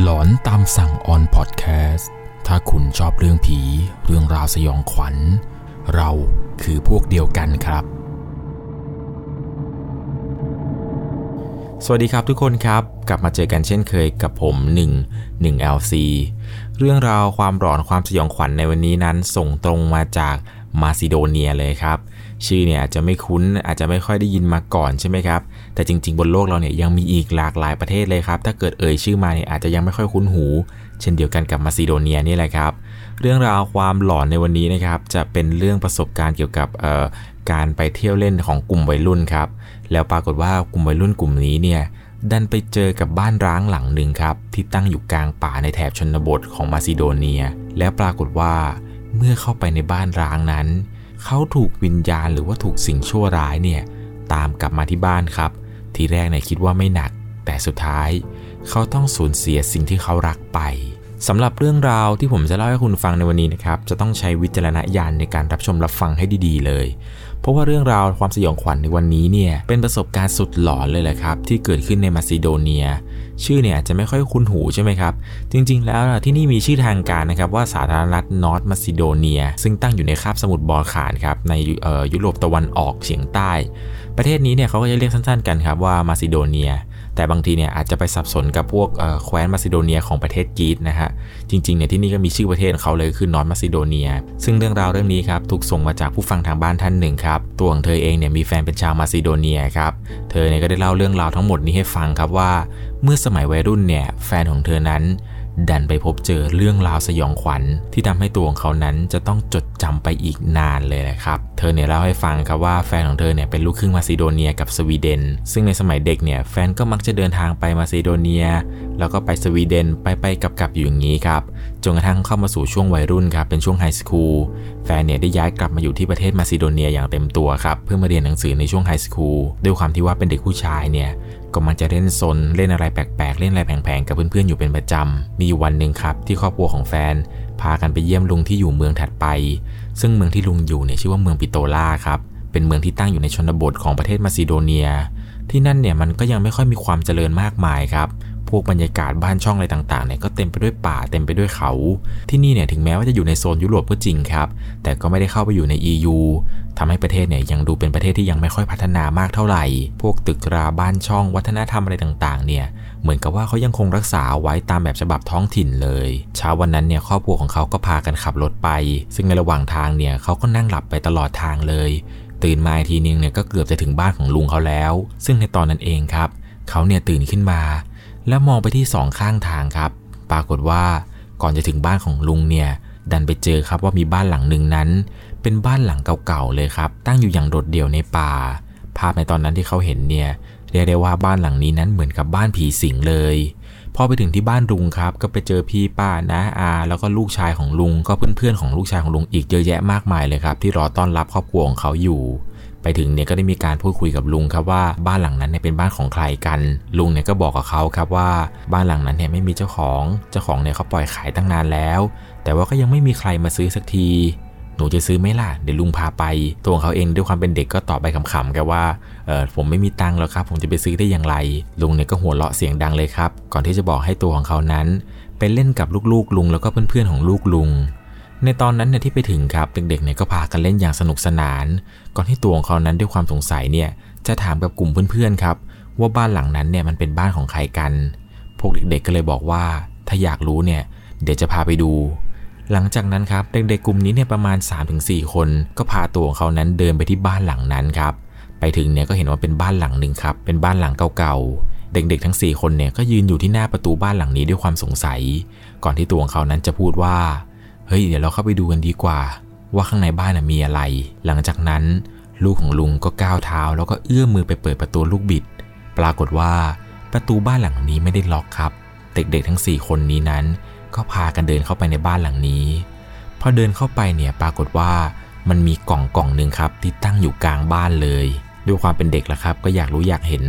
หลอนตามสั่งออนพอดแคสต์ ถ้าคุณชอบเรื่องผี เรื่องราวสยองขวัญ เราคือพวกเดียวกันครับ สวัสดีครับทุกคนครับ กลับมาเจอกันเช่นเคยกับผม 1 1 LC เรื่องราวความหลอนความสยองขวัญในวันนี้นั้นส่งตรงมาจาก มาซิโดเนียเลยครับ ชื่อเนี่ยอาจจะไม่คุ้นอาจจะไม่ค่อยได้ยินมาก่อนใช่ไหมครับ แต่จริง ๆ บนโลกเราเนี่ยยังมีอีกหลากหลายประเทศเลยครับ ถ้าเกิดเอ่ยชื่อมาเนี่ยอาจจะยังไม่ค่อยคุ้นหู เช่นเดียวกันกับมาซิโดเนียนี่แหละครับ เรื่องราวความหลอนในวันนี้นะครับ จะเป็นเรื่องประสบการณ์เกี่ยวกับการไปเที่ยวเล่นของกลุ่มวัยรุ่นครับ แล้วปรากฏว่ากลุ่มวัยรุ่นกลุ่มนี้เนี่ยดันไปเจอกับบ้านร้างหลังหนึ่งครับ ที่ตั้งอยู่กลางป่าในแถบชนบทของมาซิโดเนีย แล้วปรากฏว่า เมื่อเข้าไปในบ้านร้างนั้น เขาถูกวิญญาณหรือว่าถูกสิ่งชั่วร้ายเนี่ยตามกลับมาที่บ้านครับ ทีแรกเนี่ยคิดว่าไม่หนัก แต่สุดท้าย เขาต้องสูญเสียสิ่งที่เขารักไปสำหรับเรื่องราวที่ผมจะเล่าให้คุณฟังในวันนี้นะครับ จะต้องใช้วิจารณญาณในการรับชมรับฟังให้ดีๆเลย เพราะว่าเรื่องราวความสยองขวัญในวันนี้เนี่ยเป็นประสบการณ์สุดหลอนเลยแหละครับ ที่เกิดขึ้นในมาซิโดเนีย ชื่อเนี่ยอาจจะไม่ค่อยคุ้นหูใช่ไหมครับ จริง ๆ แล้วที่นี่มีชื่อทางการนะครับว่าสาธารณรัฐนอร์ทมาซิโดเนีย ซึ่งตั้งอยู่ในคาบสมุทรบอลข่านครับในยุโรปตะวันออกเฉียงใต้ ประเทศนี้เนี่ยเขาก็จะเรียกสั้น ๆ กันครับว่ามาซิโดเนีย แต่บางทีเนี่ยอาจจะไปสับสนกับพวกแคว้นมาซิโดเนียของประเทศกรีซนะฮะ จริงๆเนี่ยที่นี่ก็มีชื่อประเทศเขาเลยคือนอร์ทมาซิโดเนีย ซึ่งเรื่องราวเรื่องนี้ครับถูกส่งมาจากผู้ฟังทางบ้านท่านหนึ่งครับ ตัวของเธอเองเนี่ยมีแฟนเป็นชาวมาซิโดเนียครับ เธอเนี่ยก็ได้เล่าเรื่องราวทั้งหมดนี้ให้ฟังครับว่า เมื่อสมัยวัยรุ่นเนี่ยแฟนของเธอนั้น ดันไปพบเจอเรื่องราวสยองขวัญ ที่ทำให้ตัวของเขานั้นจะต้องจดจำไปอีกนานเลยนะครับ เธอเนี่ยเล่าให้ฟังครับว่าแฟนของเธอเนี่ยเป็นลูกครึ่งมาซิโดเนียกับสวีเดน ซึ่งในสมัยเด็กเนี่ยแฟนก็มักจะเดินทางไปมาซิโดเนีย แล้วก็ไปสวีเดนไปไปกับกับอยู่อย่างนี้ครับจนกระทั่งเข้ามาสู่ช่วงวัยรุ่นครับเป็นช่วงไฮสคูลแฟนเนี่ยได้ย้ายกลับมาอยู่ที่ประเทศมาซิโดเนียอย่างเต็มตัวครับเพื่อมาเรียนหนังสือในช่วงไฮสคูลด้วยความที่ว่าเป็นเด็กผู้ชายเนี่ย ก็มันจะเล่นซนเล่นอะไรแปลกๆ เล่นอะไรแผงๆกับเพื่อนๆอยู่เป็นประจำ มีอยู่วันหนึ่งครับ ที่ครอบครัวของแฟน พากันไปเยี่ยมลุงที่อยู่เมืองถัดไป ซึ่งเมืองที่ลุงอยู่เนี่ยชื่อว่าเมืองปิโตล่าครับ เป็นเมืองที่ตั้งอยู่ในชนบทของประเทศมาซิโดเนีย ที่นั่นเนี่ยมันก็ยังไม่ค่อยมีความเจริญมากมายครับ พวกบรรยากาศบ้านช่องอะไรต่างๆเนี่ยก็เต็มไปด้วยป่าเต็มไปด้วยเขา ที่นี่เนี่ยถึงแม้ว่าจะอยู่ในโซนยุโรปก็จริงครับ แต่ก็ไม่ได้เข้าไปอยู่ใน EU ทำให้ประเทศเนี่ยยังดูเป็นประเทศที่ยังไม่ค่อยพัฒนามากเท่าไหร่ พวกตึกราบ้านช่องวัฒนธรรมอะไรต่างๆ เนี่ยเหมือนกับว่าเขายังคงรักษาไว้ตามแบบฉบับท้องถิ่นเลย เช้าวันนั้นเนี่ยครอบครัวของเขาก็พากันขับรถไป ซึ่งในระหว่างทางเนี่ยเขาก็นั่งหลับไปตลอดทางเลย ตื่นมาทีนึงเนี่ยก็เกือบจะถึงบ้านของลุงเขาแล้ว ซึ่งในตอนนั้นเองครับ เขาเนี่ยตื่นขึ้นมา แล้วมองไปที่สองข้างทางครับ ปรากฏว่าก่อนจะถึงบ้านของลุงเนี่ย ดันไปเจอครับว่ามีบ้านหลังหนึ่งนั้น เป็นบ้านหลังเก่าๆเลยครับ ตั้งอยู่อย่างโดดเดี่ยวในป่า ภาพในตอนนั้นที่เขาเห็นเนี่ยเรียกได้ว่าบ้านหลังนี้นั้นเหมือนกับบ้านผีสิงเลย พอไปถึงที่บ้านลุงครับ ก็ไปเจอพี่ป้านะอาแล้วก็ลูกชายของลุง ก็เพื่อนๆของลูกชายของลุงอีกเยอะแยะมากมายเลยครับ ที่รอต้อนรับครอบครัวของเขาอยู่ ไปถึงเนี่ยก็ได้มีการพูดคุยกับลุงครับว่าบ้านหลังนั้นเนี่ยเป็นบ้านของใครกัน ลุงเนี่ยก็บอกกับเขาครับว่าบ้านหลังนั้นเนี่ยไม่มีเจ้าของ เจ้าของเนี่ยเขาปล่อยขายตั้งนานแล้ว แต่ว่าก็ยังไม่มีใครมาซื้อสักทีหนูจะซื้อไหมล่ะ เดี๋ยวลุงพาไป ตัวของเขาเองด้วยความเป็นเด็กก็ตอบไปขำๆกันว่า เออผมไม่มีตังค์แล้วครับ ผมจะไปซื้อได้อย่างไร ลุงเนี่ยก็หัวเราะเสียงดังเลยครับ ก่อนที่จะบอกให้ตัวของเขานั้น ไปเล่นกับลูกๆลุงแล้วก็เพื่อนๆของลูกลุง ในตอนนั้นเนี่ยที่ไปถึงครับเด็กๆเนี่ยก็พากันเล่นอย่างสนุกสนาน ก่อนที่ตัวของเขานั้นด้วยความสงสัยเนี่ยจะถามกับกลุ่มเพื่อนๆครับ ว่าบ้านหลังนั้นเนี่ยมันเป็นบ้านของใครกัน พวกเด็กๆก็เลยบอกว่าถ้าอยากรู้เนี่ยเดี๋ยวจะพาไปดู หลังจากนั้นครับเด็กๆกลุ่มนี้เนี่ยประมาณ 3-4 คน ก็พาตัวของเขานั้นเดินไปที่บ้านหลังนั้นครับไปถึงเนี่ยก็เห็นว่าเป็นบ้านหลังหนึ่งครับ เป็นบ้านหลังเก่าๆ เด็กๆทั้ง 4 คนเนี่ยก็ยืนอยู่ที่หน้าประตูบ้านหลังนี้ด้วยความสงสัย ก่อนที่ตัวของเขานั้นจะพูดว่า เฮ้ยเดี๋ยวเราเข้าไปดูกันดีกว่า ว่าข้างในบ้านมีอะไร หลังจากนั้น ลูกของลุงก็ก้าวเท้า แล้วก็เอื้อมมือไปเปิดประตูลูกบิด ปรากฏว่าประตูบ้านหลังนี้ไม่ได้ล็อกครับ เด็กๆทั้ง 4 คนนี้นั้น ก็พากันเดินเข้าไปในบ้านหลังนี้พอเดินเข้าไปเนี่ยปรากฏว่ามันมีกล่องกล่องหนึ่งครับที่ตั้งอยู่กลางบ้านเลยด้วยความเป็นเด็กละครับ ก็อยากรู้อยากเห็น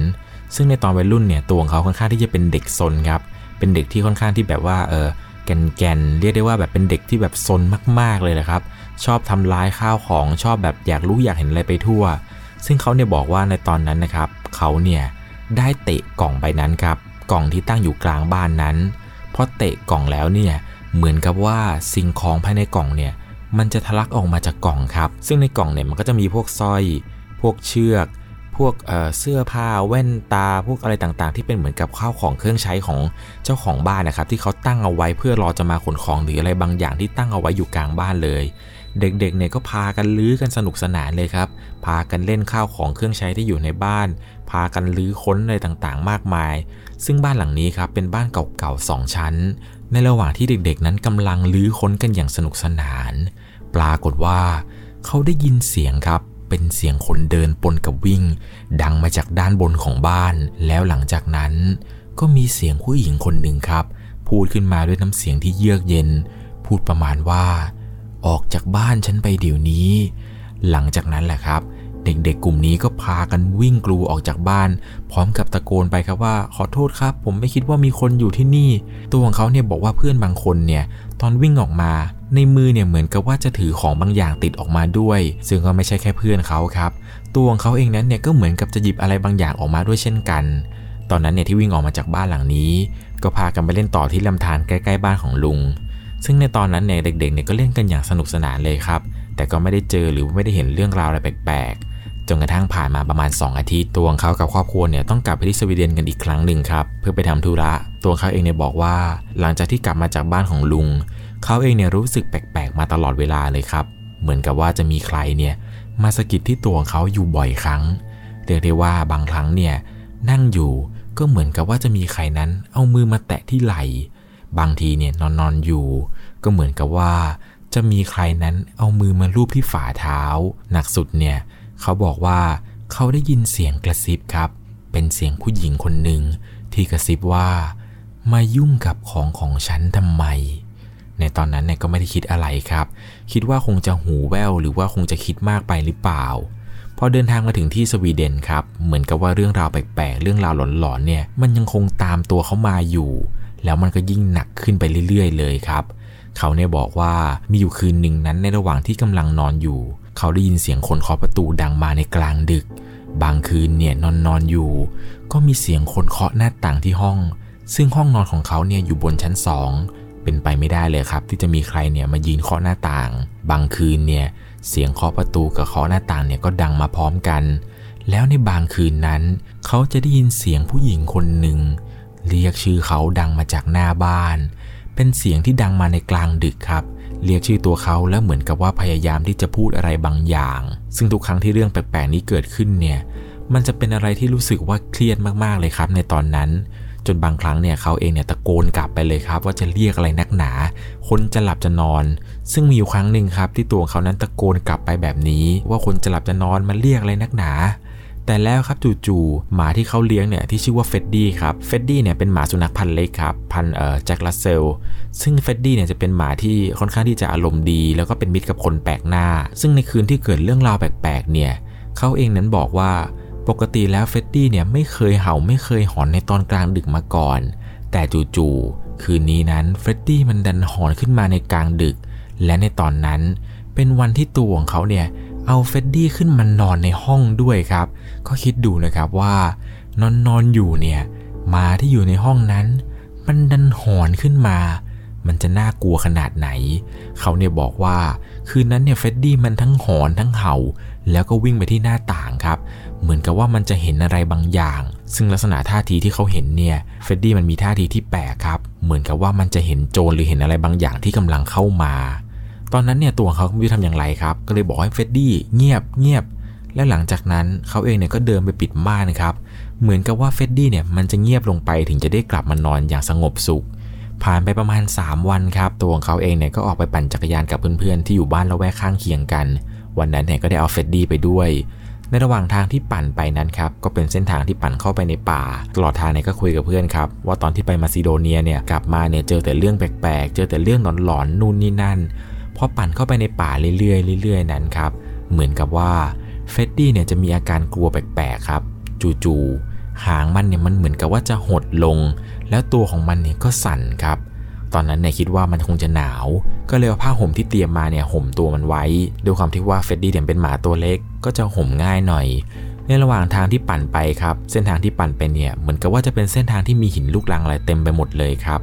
ซึ่งในตอนวัยรุ่นเนี่ยตัวของเขาค่อนข้างที่จะเป็นเด็กซนครับเป็นเด็กที่ค่อนข้างที่แบบว่าเออ แกนๆเรียกได้ว่าแบบเป็นเด็กที่แบบซนมากๆเลยนะครับ ชอบทำร้ายข้าวของชอบแบบอยากรู้อยากเห็นอะไรไปทั่ว ซึ่งเขาเนี่ยบอกว่าในตอนนั้นนะครับเขาเนี่ยได้เตะกล่องใบนั้นครับกล่องที่ตั้งอยู่กลางบ้านนั้นพอเตะกล่องแล้วเนี่ยเหมือนกับว่าสิ่งของภายในกล่องเนี่ยมันจะทะลักออกมาจากกล่องครับ ซึ่งในกล่องเนี่ยมันก็จะมีพวกสร้อย พวกเชือก พวกเเสื้อผ้าแว่นตาพวกอะไรต่างๆ ที่เป็นเหมือนกับข้าวของเครื่องใช้ของเจ้าของบ้านนะครับ ที่เขาตั้งเอาไว้เพื่อรอจะมาขนของหรืออะไรบางอย่างที่ตั้งเอาไว้อยู่กลางบ้านเลย เด็กๆเนี่ยก็พากันลื้อกันสนุกสนานเลยครับ พากันเล่นข้าวของเครื่องใช้ที่อยู่ในบ้าน พากันลื้อค้นอะไรต่างๆ มากมาย ซึ่งบ้านหลังนี้ครับเป็นบ้านเก่าๆสองชั้น ในระหว่างที่เด็กๆ นั้นกำลังลื้อค้นกันอย่างสนุกสนาน ปรากฏว่า เขาได้ยินเสียงครับ เป็นเสียงคนเดินปนกับวิ่ง ดังมาจากด้านบนของบ้าน แล้วหลังจากนั้นก็มีเสียงผู้หญิงคนหนึ่งครับ พูดขึ้นมาด้วยน้ำเสียงที่เยือกเย็น พูดประมาณว่า ออกจากบ้านฉันไปเดี๋ยวนี้ หลังจากนั้นแหละครับ เด็กๆกลุ่มนี้ก็พากันวิ่งกลูออกจากบ้าน พร้อมกับตะโกนไปครับว่า ขอโทษครับ ผมไม่คิดว่ามีคนอยู่ที่นี่ ตัวของเขาเนี่ยบอกว่าเพื่อนบางคนเนี่ย ตอนวิ่งออกมา ในมือเนี่ยเหมือนกับว่าจะถือของบางอย่างติดออกมาด้วย ซึ่งก็ไม่ใช่แค่เพื่อนเขาครับ ตัวของเขาเองนั้นเนี่ยก็เหมือนกับจะหยิบอะไรบางอย่างออกมาด้วยเช่นกัน ตอนนั้นเนี่ยที่วิ่งออกมาจากบ้านหลังนี้ ก็พากันไปเล่นต่อที่ลำธารใกล้ๆบ้านของลุง ซึ่งในตอนนั้นเนี่ยเด็กๆเนี่ยก็เล่นกันอย่างสนุกสนานเลยครับ แต่ก็ไม่ได้เจอหรือไม่ได้เห็นเรื่องราวอะไรแปลกๆจนกระทั่งผ่านมาประมาณ 2 อาทิตย์ตัวของเขากับครอบครัวเนี่ยต้องกลับไปที่สวีเดนกันอีกครั้งหนึ่งครับ เพื่อไปทำธุระ ตัวเขาเองเนี่ยบอกว่า หลังจากที่กลับมาจากบ้านของลุง เขาเองเนี่ยรู้สึกแปลกๆ มาตลอดเวลาเลยครับ เหมือนกับว่าจะมีใครเนี่ยมาสะกิดที่ตัวของเขาอยู่บ่อยครั้ง เรียกได้ว่าบางครั้งเนี่ยนั่งอยู่ก็เหมือนกับว่าจะมีใครนั้นเอามือมาแตะที่ไหล่บางทีเนี่ยนอนนอนอยู่ ก็เหมือนกับว่าจะมีใครนั้นเอามือมาลูบที่ฝ่าเท้า หนักสุดเนี่ยเขาบอกว่าเขาได้ยินเสียงกระซิบครับ เป็นเสียงผู้หญิงคนหนึ่งที่กระซิบว่า มายุ่งกับของของฉันทำไม ในตอนนั้นเนี่ยก็ไม่ได้คิดอะไรครับ คิดว่าคงจะหูแว่วหรือว่าคงจะคิดมากไปหรือเปล่า พอเดินทางมาถึงที่สวีเดนครับ เหมือนกับว่าเรื่องราวแปลกๆ เรื่องราวหลอนๆเนี่ย มันยังคงตามตัวเขามาอยู่ แล้วมันก็ยิ่งหนักขึ้นไปเรื่อยๆ เลยครับเขาเนี่ยบอกว่ามีอยู่คืนหนึ่งนั้นในระหว่างที่กำลังนอนอยู่ เขาได้ยินเสียงคนเคาะประตูดังมาในกลางดึก บางคืนเนี่ยนอนนอนอยู่ ก็มีเสียงคนเคาะหน้าต่างที่ห้อง ซึ่งห้องนอนของเขาเนี่ยอยู่บนชั้นสอง เป็นไปไม่ได้เลยครับ ที่จะมีใครเนี่ยมายืนเคาะหน้าต่าง บางคืนเนี่ยเสียงเคาะประตูกับเคาะหน้าต่างเนี่ยก็ดังมาพร้อมกัน แล้วในบางคืนนั้น เขาจะได้ยินเสียงผู้หญิงคนหนึ่งเรียกชื่อเขาดังมาจากหน้าบ้าน เป็นเสียงที่ดังมาในกลางดึกครับ เรียกชื่อตัวเขาแล้วเหมือนกับว่าพยายามที่จะพูดอะไรบางอย่าง ซึ่งทุกครั้งที่เรื่องแปลกๆนี้เกิดขึ้นเนี่ย มันจะเป็นอะไรที่รู้สึกว่าเครียดมากๆเลยครับในตอนนั้น จนบางครั้งเนี่ยเขาเองเนี่ยตะโกนกลับไปเลยครับ ว่าจะเรียกอะไรนักหนา คนจะหลับจะนอน ซึ่งมีอยู่ครั้งหนึ่งครับ ที่ตัวเขานั้นตะโกนกลับไปแบบนี้ ว่าคนจะหลับจะนอนมาเรียกอะไรนักหนาแต่แล้วครับจู่ๆหมาที่เขาเลี้ยงเนี่ยที่ชื่อว่าเฟดดี้ครับเฟดดี้เนี่ยเป็นหมาสุนัขพันธุ์เล็กครับพันธุ์เอ่อแจ็ครัสเซลล์ซึ่งเฟดดี้เนี่ยจะเป็นหมาที่ค่อนข้างที่จะอารมณ์ดี แล้วก็เป็นมิตรกับคนแปลกหน้า ซึ่งในคืนที่เกิดเรื่องราวแปลกๆเนี่ยเขาเองนั้นบอกว่า ปกติแล้วเฟดดี้เนี่ยไม่เคยเห่าไม่เคยหอนในตอนกลางดึกมาก่อน แต่จู่ๆคืนนี้นั้นเฟดดี้มันดันหอนขึ้นมาในกลางดึก และในตอนนั้น เป็นวันที่ตัวของเขาเนี่ยเอาเฟดดี้ขึ้นมานอนในห้องด้วยครับ ก็คิดดูนะครับว่านอนนอนอยู่เนี่ยหมาที่อยู่ในห้องนั้น มันดันหอนขึ้นมา มันจะน่ากลัวขนาดไหน เขาเนี่ยบอกว่า คืนนั้นเนี่ยเฟดดี้มันทั้งหอนทั้งเห่า แล้วก็วิ่งไปที่หน้าต่างครับ เหมือนกับว่ามันจะเห็นอะไรบางอย่าง ซึ่งลักษณะท่าทีที่เขาเห็นเนี่ยเฟดดี้มันมีท่าทีที่แปลกครับ เหมือนกับว่ามันจะเห็นโจรหรือเห็นอะไรบางอย่างที่กำลังเข้ามา ตอนนั้นเนี่ยตัวเขาไม่รู้ทำอย่างไรครับ ก็เลยบอกให้เฟดดี้เงียบเงียบ และหลังจากนั้นเขาเองเนี่ยก็เดินไปปิดม่านครับ เหมือนกับว่าเฟดดี้เนี่ยมันจะเงียบลงไปถึงจะได้กลับมานอนอย่างสงบสุขผ่านไปประมาณ 3 วันครับ ตัวของเขาเองเนี่ยก็ออกไปปั่นจักรยานกับเพื่อนๆ ที่อยู่บ้านละแวกข้างเคียงกัน วันนั้นเนี่ยก็ได้เอาเฟดดี้ไปด้วย ในระหว่างทางที่ปั่นไปนั้นครับก็เป็นเส้นทางที่ปั่นเข้าไปในป่า ตลอดทางเนี่ยก็คุยกับเพื่อนครับว่าตอนที่ไปมาซิโดเนียเนี่ยกลับมาเนี่ยเจอแต่เรื่องแปลกๆ เจอแต่เรื่องหลอนๆนู่นนี่นั่นพอปั่นเข้าไปในป่าเรื่อยๆเรื่อยๆ นั้นครับเหมือนกับว่าเฟดดี้เนี่ยจะมีอาการกลัวแปลกๆครับ จู่ๆหางมันเนี่ยมันเหมือนกับว่าจะหดลง แล้วตัวของมันเนี่ยก็สั่นครับ ตอนนั้นเนี่ยคิดว่ามันคงจะหนาว ก็เลยเอาผ้าห่มที่เตรียมมาเนี่ยห่มตัวมันไว้ด้วยความที่ว่าเฟดดี้เนี่ยเป็นหมาตัวเล็ก ก็จะห่มง่ายหน่อย ในระหว่างทางที่ปั่นไปครับ เส้นทางที่ปั่นไปเนี่ยเหมือนกับว่าจะเป็นเส้นทางที่มีหินลูกรังอะไรเต็มไปหมดเลยครับ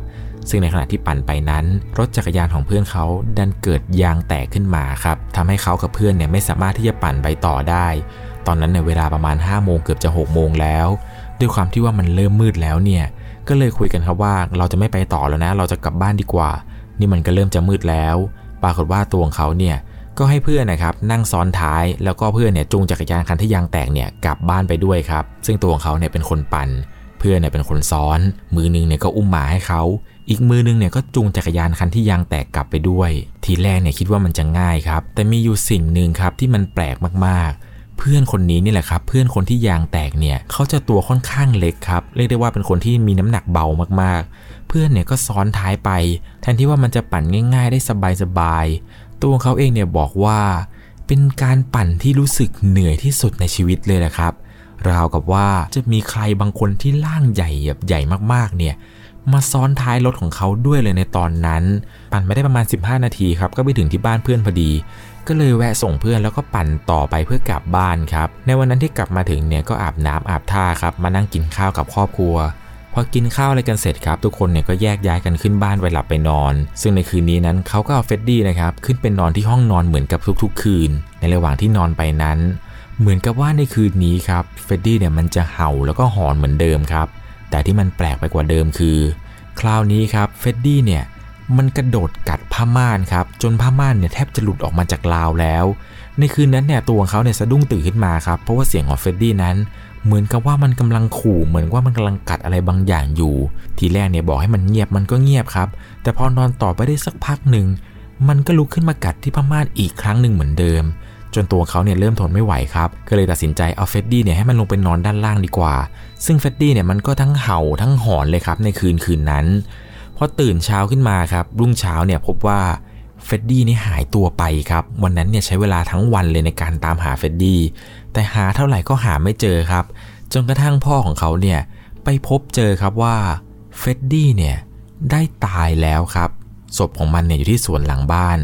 ซึ่งในขณะที่ปั่นไปนั้น รถจักรยานของเพื่อนเขาดันเกิดยางแตกขึ้นมาครับทำให้เขากับเพื่อนเนี่ยไม่สามารถที่จะปั่นไปต่อได้ ตอนนั้นในเวลาประมาณ5โมงเกือบจะ6โมงแล้ว ด้วยความที่ว่ามันเริ่มมืดแล้วเนี่ย ก็เลยคุยกันครับว่าเราจะไม่ไปต่อแล้วนะ เราจะกลับบ้านดีกว่า นี่มันก็เริ่มจะมืดแล้ว ปรากฏว่าตัวของเขาเนี่ยก็ให้เพื่อนนะครับนั่งซ้อนท้ายแล้วก็เพื่อนเนี่ยจูงจักรยานคันที่ยางแตกเนี่ยกลับบ้านไปด้วยครับ ซึ่งตัวของเขาเนี่ยเป็นคนปั่นเพื่อนเนี่ยเป็นคนซ้อน มือนึงเนี่ยก็อุ้มหมาให้เขา อีกมือนึงเนี่ยก็จูงจักรยานคันที่ยางแตกกลับไปด้วย ทีแรกเนี่ยคิดว่ามันจะง่ายครับ แต่มีอยู่สิ่งหนึ่งครับที่มันแปลกมากๆ เพื่อนคนนี้นี่แหละครับ เพื่อนคนที่ยางแตกเนี่ยเขาจะตัวค่อนข้างเล็กครับ เรียกได้ว่าเป็นคนที่มีน้ำหนักเบามากๆ เพื่อนเนี่ยก็ซ้อนท้ายไป แทนที่ว่ามันจะปั่นง่าย ๆ ได้สบายๆตัวเขาเองเนี่ยบอกว่า เป็นการปั่นที่รู้สึกเหนื่อยที่สุดในชีวิตเลยแหละครับ ราวกับว่าจะมีใครบางคนที่ล่างใหญ่แบบใหญ่มากๆเนี่ย มาซ้อนท้ายรถของเขาด้วยเลยในตอนนั้น ปั่นไม่ได้ประมาณ 15 นาทีครับก็ไปถึงที่บ้านเพื่อนพอดี ก็เลยแวะส่งเพื่อนแล้วก็ปั่นต่อไปเพื่อกลับบ้านครับ ในวันนั้นที่กลับมาถึงเนี่ยก็อาบน้ำอาบท่าครับมานั่งกินข้าวกับครอบครัวพอกินข้าวอะไรกันเสร็จครับ ทุกคนเนี่ยก็แยกย้ายกันขึ้นบ้านไปหลับไปนอน ซึ่งในคืนนี้นั้นเขาก็เอาเฟดดี้นะครับขึ้นเป็นนอนที่ห้องนอนเหมือนกับทุกๆ คืน ในระหว่างที่นอนไปนั้น เหมือนกับว่าในคืนนี้ครับเฟดดี้เนี่ยมันจะเห่าแล้วก็หอนเหมือนเดิมครับ แต่ที่มันแปลกไปกว่าเดิมคือ คราวนี้ครับเฟดดี้เนี่ยมันกระโดดกัดผ้าม่านครับ จนผ้าม่านเนี่ยแทบจะหลุดออกมาจากราวแล้ว ในคืนนั้นเนี่ยตัวของเขาเนี่ยสะดุ้งตื่นขึ้นมาครับ เพราะว่าเสียงของเฟดดี้นั้น เหมือนกับว่ามันกำลังขู่เหมือนว่ามันกำลังกัดอะไรบางอย่างอยู่ ทีแรกเนี่ยบอกให้มันเงียบมันก็เงียบครับ แต่พอนอนต่อไปได้สักพักหนึ่งมันก็ลุกขึ้นมากัดที่ผ้าม่านอีกครั้งหนึ่งเหมือนเดิม จนตัวเขาเนี่ยเริ่มทนไม่ไหวครับ ก็เลยตัดสินใจเอาเฟดดี้เนี่ยให้มันลงไปนอนด้านล่างดีกว่า ซึ่งเฟดดี้เนี่ยมันก็ทั้งเห่าทั้งหอนเลยครับในคืนคืนนั้น พอตื่นเช้าขึ้นมาครับ รุ่งเช้าเนี่ยพบว่าเฟดดี้นี่หายตัวไปครับ วันนั้นเนี่ยใช้เวลาทั้งวันเลยในการตามหาเฟดดี้ แต่หาเท่าไหร่ก็หาไม่เจอครับ จนกระทั่งพ่อของเขาเนี่ยไปพบเจอครับว่าเฟดดี้เนี่ยได้ตายแล้วครับ ศพของมันเนี่ยอยู่ที่สวนหลังบ้าน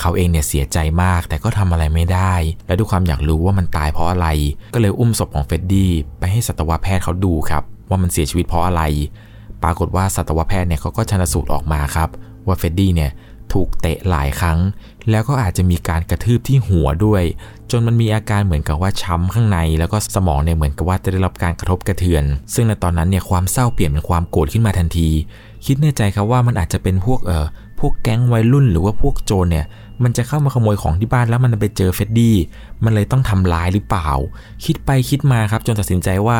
เขาเองเนี่ยเสียใจมาก แต่ก็ทำอะไรไม่ได้ และด้วยความอยากรู้ว่ามันตายเพราะอะไร ก็เลยอุ้มศพของเฟดดี้ไปให้สัตวแพทย์เขาดูครับ ว่ามันเสียชีวิตเพราะอะไร ปรากฏว่าสัตวแพทย์เนี่ยเขาก็ชันสูตรออกมาครับ ว่าเฟดดี้เนี่ยถูกเตะหลายครั้ง แล้วก็อาจจะมีการกระทืบที่หัวด้วย จนมันมีอาการเหมือนกับว่าช้ำข้างใน แล้วก็สมองเนี่ยเหมือนกับว่าจะได้รับการกระทบกระเทือน ซึ่งในตอนนั้นเนี่ยความเศร้าเปลี่ยนเป็นความโกรธขึ้นมาทันที คิดในใจครับว่ามันอาจจะเป็นพวกเอ่อพวกแก๊งวัยรุ่นหรือว่าพวกโจรเนี่ย มันจะเข้ามาขโมยของที่บ้านแล้วมันไปเจอเฟดดี้ มันเลยต้องทำร้ายหรือเปล่า คิดไปคิดมาครับจนตัดสินใจว่า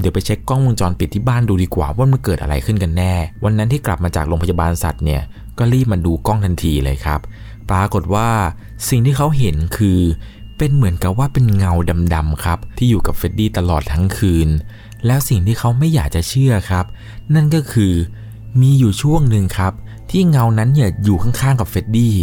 เดี๋ยวไปเช็คกล้องวงจรปิดที่บ้านดูดีกว่าว่ามันเกิดอะไรขึ้นกันแน่ วันนั้นที่กลับมาจากโรงพยาบาลสัตว์เนี่ยก็รีบมาดูกล้องทันทีเลยครับ ปรากฏว่าสิ่งที่เขาเห็นคือ เป็นเหมือนกับว่าเป็นเงาดำๆครับที่อยู่กับเฟดดี้ตลอดทั้งคืน แล้วสิ่งที่เขาไม่อยากจะเชื่อครับ นั่นก็คือมีอยู่ช่วงหนึ่งครับที่เงานั้นเนี่ยอยู่ข้างๆกับเฟดดี้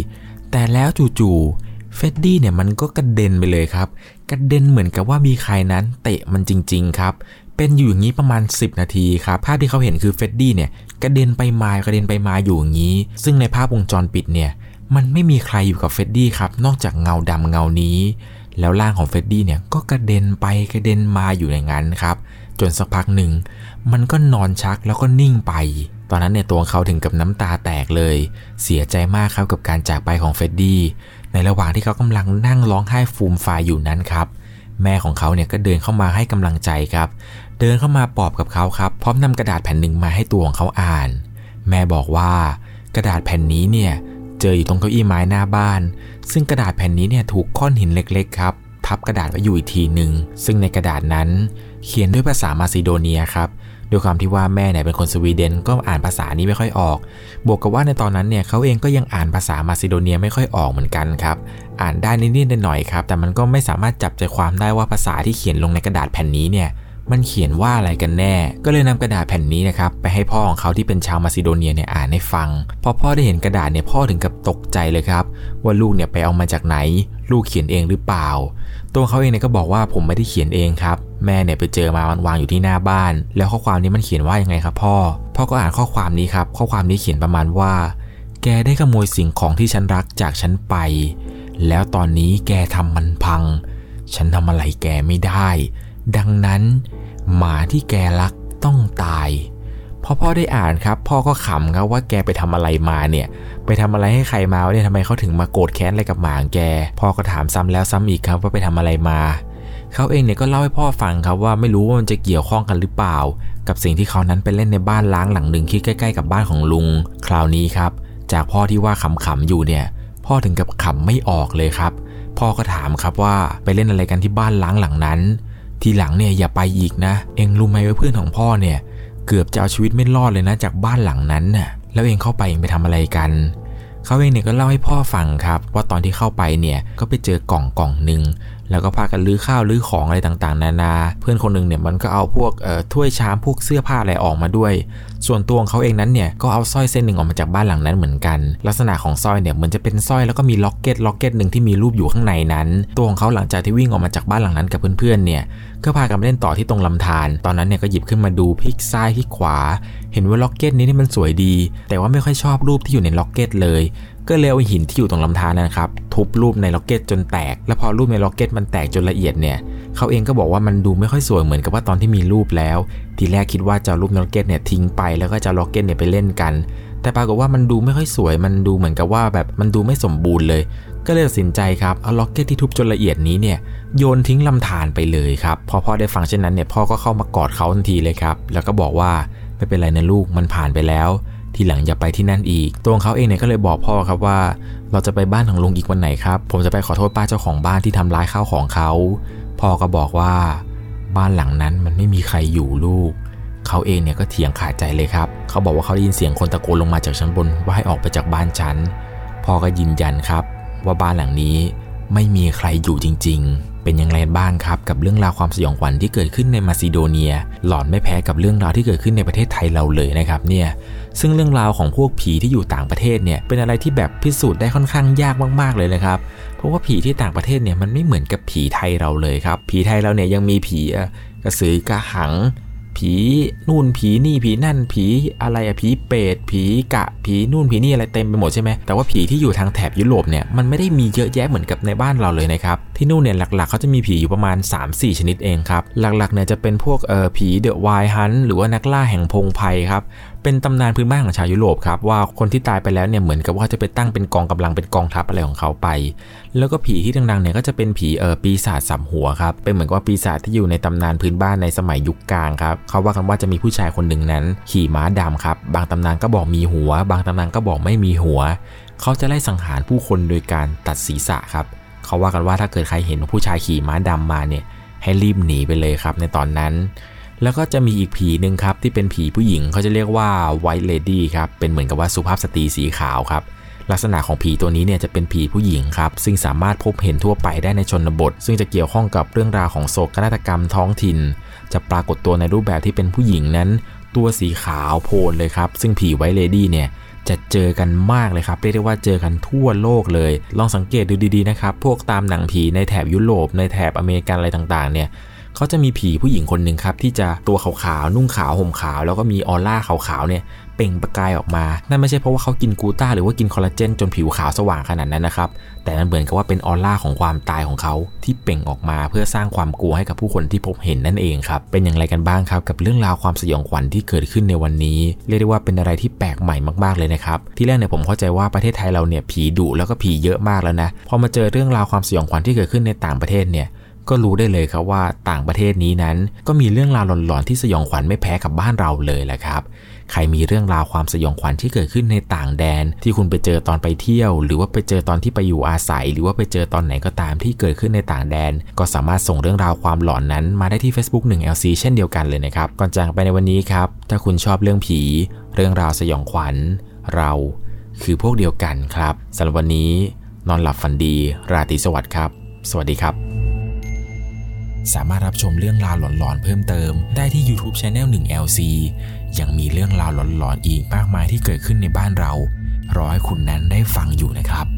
แต่แล้วจู่ๆเฟดดี้เนี่ยมันก็กระเด็นไปเลยครับ กระเด็นเหมือนกับว่ามีใครนั้นเตะมันจริง ๆ ครับ เป็นอยู่อย่างนี้ประมาณ 10 นาทีครับ ภาพที่เขาเห็นคือเฟดดี้เนี่ยกระเด็นไปมากระเด็นไปมาอยู่อย่างนี้ ซึ่งในภาพวงจรปิดเนี่ยมันไม่มีใครอยู่กับเฟดดี้ครับนอกจากเงาดำเงานี้ แล้วร่างของเฟดดี้เนี่ยก็กระเด็นไปกระเด็นมาอยู่อย่างนั้นครับ จนสักพักหนึ่งมันก็นอนชักแล้วก็นิ่งไป ตอนนั้นเนี่ยตัวเขาถึงกับน้ำตาแตกเลย เสียใจมากครับกับการจากไปของเฟดดี้ ในระหว่างที่เขากำลังนั่งร้องไห้ฟูมฟายอยู่นั้นครับ แม่ของเขาเนี่ยก็เดินเข้ามาให้กำลังใจครับ เดินเข้ามาปลอบกับเขาครับ พร้อมนำกระดาษแผ่นหนึ่งมาให้ตัวของเขาอ่าน แม่บอกว่ากระดาษแผ่นนี้เนี่ยเจออยู่ตรงเก้าอี้ไม้หน้าบ้าน ซึ่งกระดาษแผ่นนี้เนี่ยถูกก้อนหินเล็กๆครับทับกระดาษไว้อยู่อีกทีหนึ่งซึ่งในกระดาษนั้น เขียนด้วยภาษามาซิโดเนียครับ ด้วยความที่ว่าแม่เนี่ยเป็นคนสวีเดนก็อ่านภาษานี้ไม่ค่อยออก บวกกับว่าในตอนนั้นเนี่ยเขาเองก็ยังอ่านภาษามาซิโดเนียไม่ค่อยออกเหมือนกันครับ อ่านได้นิดๆหน่อยๆครับ แต่มันก็ไม่สามารถจับใจความได้ว่าภาษาที่เขียนลงในกระดาษแผ่นนี้เนี่ยมันเขียนว่าอะไรกันแน่ ก็เลยนำกระดาษแผ่นนี้นะครับไปให้พ่อของเขาที่เป็นชาวมาซิโดเนียเนี่ยอ่านให้ฟัง พอพ่อได้เห็นกระดาษเนี่ยพ่อถึงกับตกใจเลยครับ ว่าลูกเนี่ยไปเอามาจากไหน ลูกเขียนเองหรือเปล่า ตัวเขาเองเนี่ยก็บอกว่าผมไม่ได้เขียนเองครับ แม่เนี่ยไปเจอมามันวางอยู่ที่หน้าบ้าน แล้วข้อความนี้มันเขียนว่ายังไงครับพ่อ พ่อก็อ่านข้อความนี้ครับ ข้อความนี้เขียนประมาณว่า แกได้ขโมยสิ่งของที่ฉันรักจากฉันไป แล้วตอนนี้แกทำมันพัง ฉันทำอะไรแกไม่ได้ ดังนั้น หมาที่แกรักต้องตายพอพ่อได้อ่านครับ พ่อก็ขำครับว่าแกไปทำอะไรมาเนี่ย ไปทำอะไรให้ใครมาเนี่ยทำไมเขาถึงมาโกรธแค้นอะไรกับหมาแก พ่อก็ถามซ้ำแล้วซ้ำอีกครับว่าไปทำอะไรมา เขาเองเนี่ยก็เล่าให้พ่อฟังครับว่าไม่รู้ว่ามันจะเกี่ยวข้องกันหรือเปล่า กับสิ่งที่เขานั้นไปเล่นในบ้านล้างหลังหนึ่งที่ใกล้ๆ กับบ้านของลุง คราวนี้ครับ จากพ่อที่ว่าขำๆอยู่เนี่ย พ่อถึงกับขำไม่ออกเลยครับ พ่อก็ถามครับว่าไปเล่นอะไรกันที่บ้านล้างหลังนั้น ทีหลังเนี่ยอย่าไปอีกนะ เองรู้ไหมว่าเพื่อนของพ่อเนี่ย เกือบจะเอาชีวิตไม่รอดเลยนะ จากบ้านหลังนั้นน่ะแล้วเองเข้าไปเองไปทำอะไรกันเขาเองเนี่ยก็เล่าให้พ่อฟังครับ ว่าตอนที่เข้าไปเนี่ยก็ไปเจอกล่องกล่องหนึ่ง แล้วก็พากันรื้อข้าวรื้อของอะไรต่างๆ นานา เพื่อนคนหนึ่งเนี่ยมันก็เอาพวกถ้วยชามพวกเสื้อผ้าอะไรออกมาด้วย ส่วนตัวของเขาเองนั้นเนี่ยก็เอาสร้อยเส้นหนึ่งออกมาจากบ้านหลังนั้นเหมือนกัน ลักษณะของสร้อยเนี่ยเหมือนจะเป็นสร้อยแล้วก็มีล็อกเก็ตล็อกเก็ตหนึ่งที่มีรูปอยู่ข้างในนั้น ตัวของเขาหลังจากที่วิ่งออกมาจากบ้านหลังนั้นกับเพื่อนๆเนี่ยก็พากันไปเล่นต่อที่ตรงลำธาร ตอนนั้นเนี่ยก็หยิบขึ้นมาดูพลิกซ้ายพลิกขวา เห็นว่าล็อกเก็ตนี้นี่มันสวยดี แต่ว่าไม่ค่อยชอบรูปที่อยู่ในล็อกเก็ตเลย ก็เลยเอาหินที่อยู่ตรงลำธารนะครับทุบรูปในล็อกเก็ตจนแตก แล้วพอรูปในล็อกเก็ตมันแตกจนละเอียดเนี่ยเขาเองก็บอกว่ามันดูไม่ค่อยสวยเหมือนกับว่าตอนที่มีรูปแล้ว ทีแรกคิดว่าจะรูปในล็อกเก็ตเนี่ยทิ้งไปแล้วก็จะล็อกเก็ตเนี่ยไปเล่นกัน แต่ปรากฏว่ามันดูไม่ค่อยสวย มันดูเหมือนกับว่าแบบมันดูไม่สมบูรณ์เลย ก็เลยตัดสินใจครับเอาล็อกเก็ตที่ทุบจนละเอียดนี้เนี่ยโยนทิ้งลำธารไปเลยครับพอพ่อได้ฟังเช่นนั้นเนี่ยพ่อก็เข้ามากอดเขาทันทีเลยครับแล้วก็บอกว่าไม่เป็นไรนะลูกมันผ่านไปแล้ว ที่หลังอย่าไปที่นั่นอีก ตัวเขาเองเนี่ยก็เลยบอกพ่อครับว่า เราจะไปบ้านของลุงอีกวันไหนครับ ผมจะไปขอโทษป้าเจ้าของบ้านที่ทำร้ายข้าวของเขาพ่อก็บอกว่า บ้านหลังนั้นมันไม่มีใครอยู่ลูกเขาเองเนี่ยก็เถียงขาดใจเลยครับ เขาบอกว่าเขาได้ยินเสียงคนตะโกนลงมาจากชั้นบนว่าให้ออกไปจากบ้านฉันพ่อก็ยืนยันครับ ว่าบ้านหลังนี้ไม่มีใครอยู่จริง ๆ เป็นอย่างไรบ้างครับกับเรื่องราวความสยองขวัญที่เกิดขึ้นในมาซิโดเนีย หลอนไม่แพ้กับเรื่องราวที่เกิดขึ้นในประเทศไทยเราเลยนะครับเนี่ยซึ่งเรื่องราวของพวกผีที่อยู่ต่างประเทศเนี่ยเป็นอะไรที่แบบพิสูจน์ได้ค่อนข้างยากมาก ๆเลยนะครับเพราะว่าผีที่ต่างประเทศเนี่ยมันไม่เหมือนกับผีไทยเราเลยครับผีไทยเราเนี่ยยังมีผีกระสือกระหัง ผีนู่นผีนี่ผีนั่นผีอะไรอะผีเปรตผีกะผีนู่นผีนี่อะไรเต็มไปหมดใช่ไหมแต่ว่าผีที่อยู่ทางแถบยุโรปเนี่ยมันไม่ได้มีเยอะแยะเหมือนกับในบ้านเราเลยนะครับที่นู่นเนี่ยหลักๆเขาจะมีผีอยู่ประมาณ 3-4 ชนิดเองครับหลักๆเนี่ยจะเป็นพวกเอ่อผีเดอะไวฮันหรือว่านักล่าแห่งพงไพครับเป็นตำนานพื้นบ้านของชาวยุโรปครับว่าคนที่ตายไปแล้วเนี่ยเหมือนกับว่าจะไปตั้งเป็นกองกำลังเป็นกองทัพอะไรของเขาไป แล้วก็ผีที่ดังๆเนี่ยก็จะเป็นผีเออปีศาจสัมหัวครับเป็นเหมือนกับว่าปีศาจที่อยู่ในตำนานพื้นบ้านในสมัยยุคกลางครับเขาว่ากันว่าจะมีผู้ชายคนหนึ่งนั้น ขี่ม้าดำครับ บางตำนานก็บอกมีหัว บางตำนานก็บอกไม่มีหัว เขาจะไล่สังหารผู้คนโดยการตัดศีรษะครับเขาว่ากันว่าถ้าเกิดใครเห็นผู้ชายขี่ม้าดำมาเนี่ยให้รีบหนีไปเลยครับในตอนนั้น แล้วก็จะมีอีกผีหนึ่งครับที่เป็นผีผู้หญิงเขาจะเรียกว่า White Lady ครับเป็นเหมือนกับว่าสุภาพสตรีสีขาวครับลักษณะของผีตัวนี้เนี่ยจะเป็นผีผู้หญิงครับ ซึ่งสามารถพบเห็นทั่วไปได้ในชนบท ซึ่งจะเกี่ยวข้องกับเรื่องราวของโศกนาฏกรรมท้องถิ่น จะปรากฏตัวในรูปแบบที่เป็นผู้หญิงนั้น ตัวสีขาวโพลนเลยครับ ซึ่งผี White Lady เนี่ยจะเจอกันมากเลยครับเรียกได้ว่าเจอกันทั่วโลกเลย ลองสังเกตดูดีๆนะครับ พวกตามหนังผีในแถบยุโรปในแถบอเมริกันอะไรต่างๆเนี่ย เขาจะมีผีผู้หญิงคนหนึ่งครับ ที่จะตัวขาวๆนุ่งขาวห่มขาว แล้วก็มีออร่าขาวๆเนี่ยเปล่งประกายออกมา นั่นไม่ใช่เพราะว่าเขากินกูต้าหรือว่ากินคอลลาเจนจนผิวขาวสว่างขนาดนั้นนะครับ แต่มันเหมือนกับว่าเป็นออร่าของความตายของเขาที่เปล่งออกมาเพื่อสร้างความกลัวให้กับผู้คนที่พบเห็นนั่นเองครับ เป็นอย่างไรกันบ้างครับ กับเรื่องราวความสยองขวัญที่เกิดขึ้นในวันนี้ เรียกได้ว่าเป็นอะไรที่แปลกใหม่มากๆเลยนะครับ ที่แรกเนี่ยผมเข้าใจว่าประเทศไทยเราเนี่ยผีดุแล้วก็ผีเยอะมากแล้วนะ พอมาเจอเรื่องราวความสยองขวัญที่เกิดขึ้นในต่างประเทศเนี่ย ก็รู้ได้เลยครับว่าต่างประเทศนี้นั้น ก็มีเรื่องราวหลอนๆที่สยองขวัญไม่แพ้กับบ้านเราเลยแหละครับ ใครมีเรื่องราวความสยองขวัญที่เกิดขึ้นในต่างแดน ที่คุณไปเจอตอนไปเที่ยว หรือว่าไปเจอตอนที่ไปอยู่อาศัย หรือว่าไปเจอตอนไหนก็ตามที่เกิดขึ้นในต่างแดน ก็สามารถส่งเรื่องราวความหลอนนั้นมาได้ที่ Facebook 1 LC เช่นเดียวกันเลยนะครับ ก่อนจากไปในวันนี้ครับ ถ้าคุณชอบเรื่องผี เรื่องราวสยองขวัญ เราคือพวกเดียวกันครับสำหรับวันนี้ นอนหลับฝันดี ราตรีสวัสดิ์ครับ สวัสดีครับ สามารถรับชมเรื่องราวหลอนๆเพิ่มเติม ได้ที่ YouTube Channel 1 LC ยังมีเรื่องราวหลอนๆอีกมากมายที่เกิดขึ้นในบ้านเรา รอให้คุณนั้นได้ฟังอยู่นะครับ